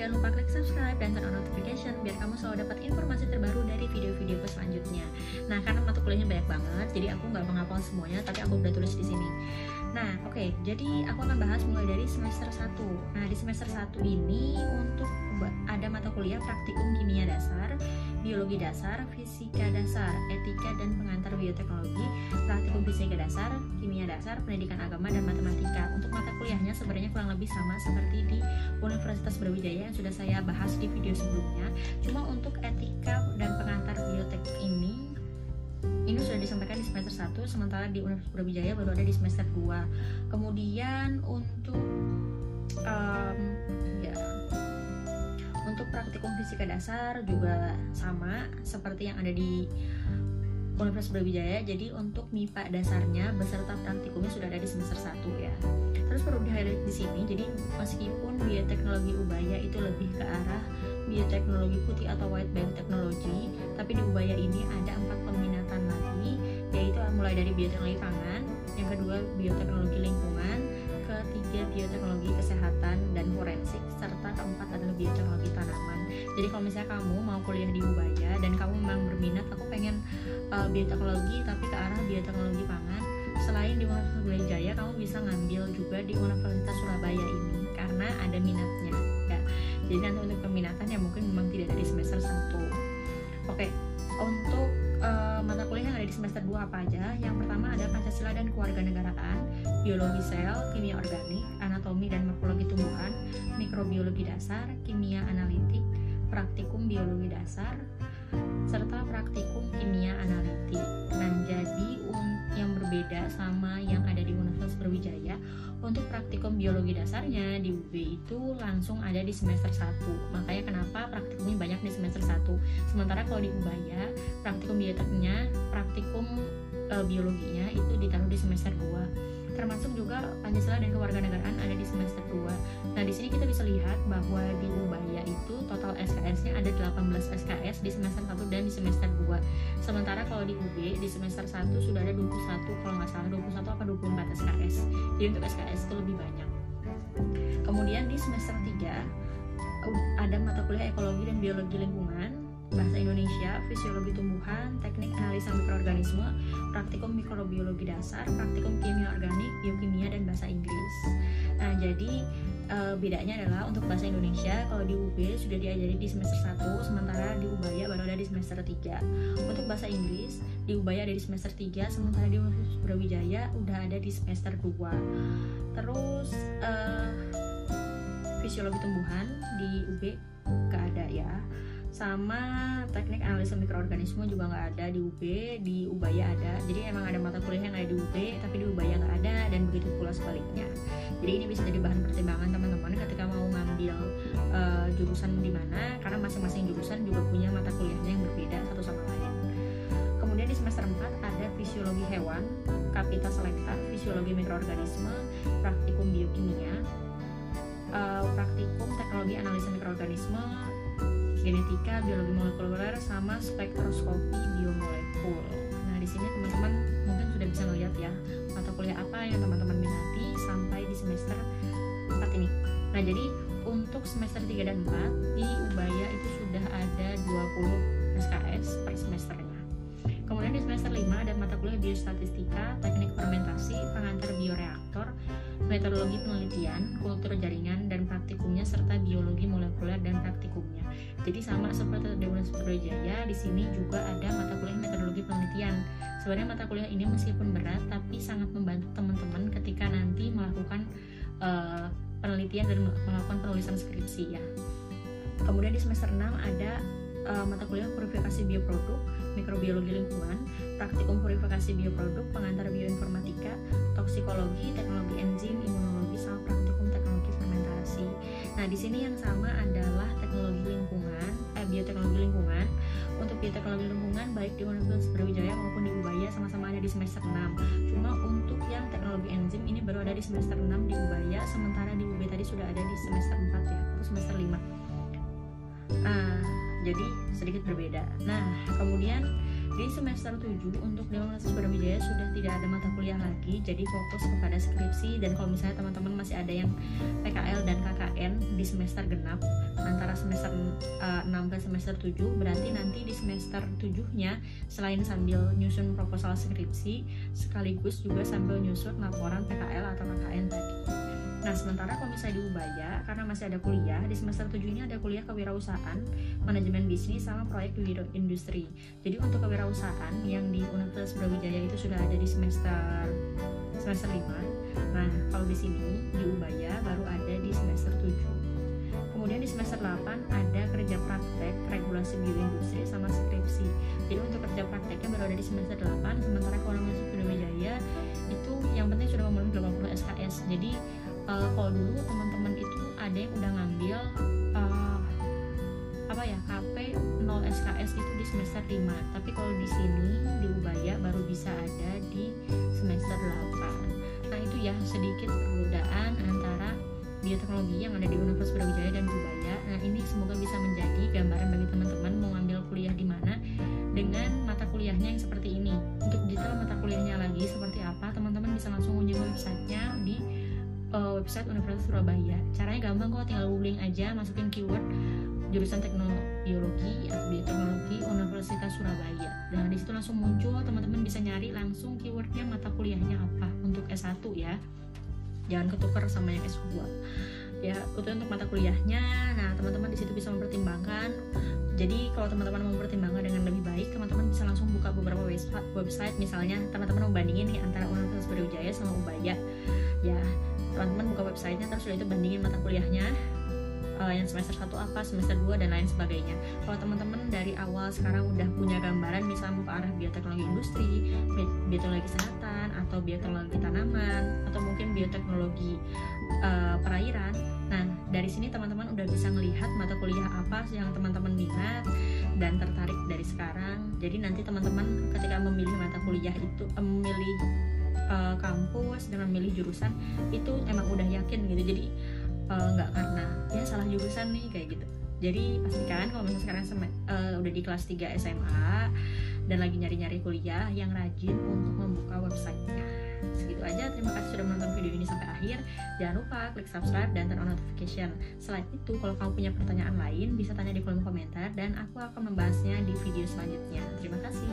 jangan lupa klik subscribe dan turn on notification biar kamu selalu dapat informasi terbaru dari video-videoku selanjutnya. Nah, karena mata kuliahnya banyak banget, jadi aku nggak menghafal semuanya, tapi aku udah tulis di sini. Nah, oke, okay, jadi aku akan bahas mulai dari semester 1. Nah, di semester 1 ini untuk ada mata kuliah praktikum kimia dasar, biologi dasar, fisika dasar, etika dan pengantar bioteknologi, praktikum fisika dasar, kimia dasar, pendidikan agama dan matematika. Untuk mata kuliahnya sebenarnya kurang lebih sama seperti di Universitas Brawijaya yang sudah saya bahas di video sebelumnya. Cuma untuk etika dan pengantar biotek ini ini sudah disampaikan di semester 1 sementara di Universitas Brawijaya baru ada di semester 2 kemudian untuk um, untuk praktikum fisika dasar juga sama seperti yang ada di Universitas Brawijaya. Jadi untuk MIPA dasarnya beserta praktikumnya sudah ada di semester 1 ya. Terus perlu di highlight di sini jadi meskipun bioteknologi Ubaya itu lebih ke arah bioteknologi putih atau white band technology tapi di Ubaya ini ada empat peminatan lagi yaitu mulai dari bioteknologi pangan yang kedua bioteknologi lingkungan ketiga bioteknologi kesehatan dan forensik serta keempat adalah bioteknologi jadi kalau misalnya kamu mau kuliah di Ubaya dan kamu memang berminat aku pengen uh, bioteknologi tapi ke arah bioteknologi pangan selain di Universitas Brawijaya kamu bisa ngambil juga di Universitas Surabaya ini karena ada minatnya ya. Jadi nanti untuk peminatan ya mungkin memang tidak dari semester 1 oke untuk uh, mata kuliah yang ada di semester 2 apa aja? Yang pertama ada Pancasila dan Kewarganegaraan biologi sel kimia organik anatomi dan morfologi tumbuhan mikrobiologi dasar kimia analitik praktikum biologi dasar serta praktikum kimia analitik. Nah, jadi yang berbeda sama yang ada di Universitas Brawijaya, untuk praktikum biologi dasarnya di UB itu langsung ada di semester 1. Makanya kenapa praktikumnya banyak di semester 1. Sementara kalau di Ubaya, praktikum bioteknya, praktikum e, biologinya itu ditaruh di semester 2 termasuk juga Pancasila dan kewarganegaraan ada di semester 2. Nah, di sini kita bisa lihat bahwa di SKS-nya ada 18 SKS di semester 1 dan di semester 2. Sementara kalau di UB di semester 1 sudah ada 21 kalau nggak salah 21 atau 24 SKS. Jadi untuk SKS itu lebih banyak. Kemudian di semester 3 ada mata kuliah ekologi dan biologi lingkungan bahasa Indonesia, fisiologi tumbuhan, teknik analisa mikroorganisme, praktikum mikrobiologi dasar, praktikum kimia organik, biokimia, dan bahasa Inggris. Nah, jadi e, bedanya adalah untuk bahasa Indonesia kalau di UB sudah diajari di semester 1, sementara di Ubaya baru ada di semester 3. Untuk bahasa Inggris di Ubaya ada di semester 3, sementara di Universitas Brawijaya udah ada di semester 2. Terus e, fisiologi tumbuhan di UB gak ada ya sama teknik analisa mikroorganisme juga nggak ada di UB di Ubaya ada jadi emang ada mata kuliah yang ada di UB tapi di Ubaya nggak ada dan begitu pula sebaliknya jadi ini bisa jadi bahan pertimbangan teman-teman ketika mau ngambil uh, jurusan di mana karena masing-masing jurusan juga punya mata kuliahnya yang berbeda satu sama lain kemudian di semester 4 ada fisiologi hewan kapita selekta fisiologi mikroorganisme praktikum biokimia uh, praktikum teknologi analisa mikroorganisme genetika, biologi molekuler sama spektroskopi biomolekul. Nah, di sini teman-teman mungkin bisa melihat ya mata kuliah apa yang teman-teman minati sampai di semester 4 ini. Nah, jadi untuk semester 3 dan 4 di Ubaya itu sudah ada 20 SKS per semesternya. Kemudian di semester 5 ada mata kuliah biostatistika, teknik fermentasi, pengantar bioreaktor, metodologi penelitian, kultur jaringan Jadi sama seperti di Universitas Brawijaya, di sini juga ada mata kuliah metodologi penelitian. Sebenarnya mata kuliah ini meskipun berat, tapi sangat membantu teman-teman ketika nanti melakukan uh, penelitian dan melakukan penulisan skripsi ya. Kemudian di semester 6 ada uh, mata kuliah purifikasi bioproduk, mikrobiologi lingkungan, praktikum purifikasi bioproduk, pengantar bioinformatika, toksikologi, teknologi enzim, imunologi, sama praktikum teknologi fermentasi. Nah, di sini yang sama adalah teknologi lingkungan, bioteknologi lingkungan. Untuk bioteknologi lingkungan baik di Universitas Brawijaya maupun di Ubaya sama-sama ada di semester 6. Cuma untuk yang teknologi enzim ini baru ada di semester 6 di Ubaya, sementara di UB tadi sudah ada di semester 4 ya, atau semester 5. Nah, jadi sedikit berbeda. Nah, kemudian di semester 7 untuk di Universitas Brawijaya sudah tidak ada mata kuliah lagi jadi fokus kepada skripsi dan kalau misalnya teman-teman masih ada yang PKL dan KKN di semester genap antara semester uh, 6 ke semester 7 berarti nanti di semester 7 nya selain sambil nyusun proposal skripsi sekaligus juga sambil nyusun laporan PKL atau KKN tadi Nah, sementara kalau misalnya di Ubaya, karena masih ada kuliah, di semester 7 ini ada kuliah kewirausahaan, manajemen bisnis, sama proyek di industri. Jadi untuk kewirausahaan yang di Universitas Brawijaya itu sudah ada di semester semester 5. Nah, kalau di sini di Ubaya baru ada di semester 7. Kemudian di semester 8 ada kerja praktek, regulasi bioindustri sama skripsi. Jadi untuk kerja prakteknya baru ada di semester 8, sementara kalau masuk Brawijaya itu yang penting sudah memenuhi 80 SKS. Jadi uh, kalau dulu teman-teman itu ada yang udah ngambil uh, apa ya KP 0 SKS itu di semester 5 tapi kalau di sini di Ubaya baru bisa ada di semester 8 nah itu ya sedikit perbedaan antara bioteknologi yang ada di Universitas Brawijaya dan Ubaya. Nah ini semoga bisa menjadi gambaran bagi teman-teman mau ngambil kuliah di mana dengan mata kuliahnya yang seperti ini. Untuk detail mata kuliahnya lagi seperti apa teman-teman bisa langsung kunjungi websitenya di uh, website Universitas Surabaya. Caranya gampang kok, tinggal googling aja, masukin keyword jurusan teknologi atau bioteknologi Universitas Surabaya. Dan di situ langsung muncul, teman-teman bisa nyari langsung keywordnya mata kuliahnya apa untuk S1 ya. Jangan ketukar sama yang S2 ya itu untuk mata kuliahnya nah teman-teman di situ bisa mempertimbangkan jadi kalau teman-teman mempertimbangkan dengan lebih baik teman-teman bisa langsung buka beberapa website misalnya teman-teman membandingin nih antara Universitas Brawijaya sama Ubaya ya teman-teman buka websitenya terus sudah itu bandingin mata kuliahnya uh, yang semester 1 apa, semester 2 dan lain sebagainya. Kalau teman-teman dari awal sekarang udah punya gambaran misalnya ke arah bioteknologi industri, bioteknologi kesehatan atau bioteknologi tanaman atau mungkin bioteknologi uh, perairan. Nah, dari sini teman-teman udah bisa melihat mata kuliah apa yang teman-teman minat dan tertarik dari sekarang. Jadi nanti teman-teman ketika memilih mata kuliah itu uh, memilih uh, kampus dan memilih jurusan itu emang udah yakin gitu. Jadi eh, nggak uh, karena ya salah jurusan nih kayak gitu. Jadi pastikan kalau misalnya sekarang uh, udah di kelas 3 SMA dan lagi nyari-nyari kuliah yang rajin untuk membuka websitenya. Segitu aja. Terima kasih sudah menonton video ini sampai akhir. Jangan lupa klik subscribe dan turn on notification. Selain itu kalau kamu punya pertanyaan lain bisa tanya di kolom komentar dan aku akan membahasnya di video selanjutnya. Terima kasih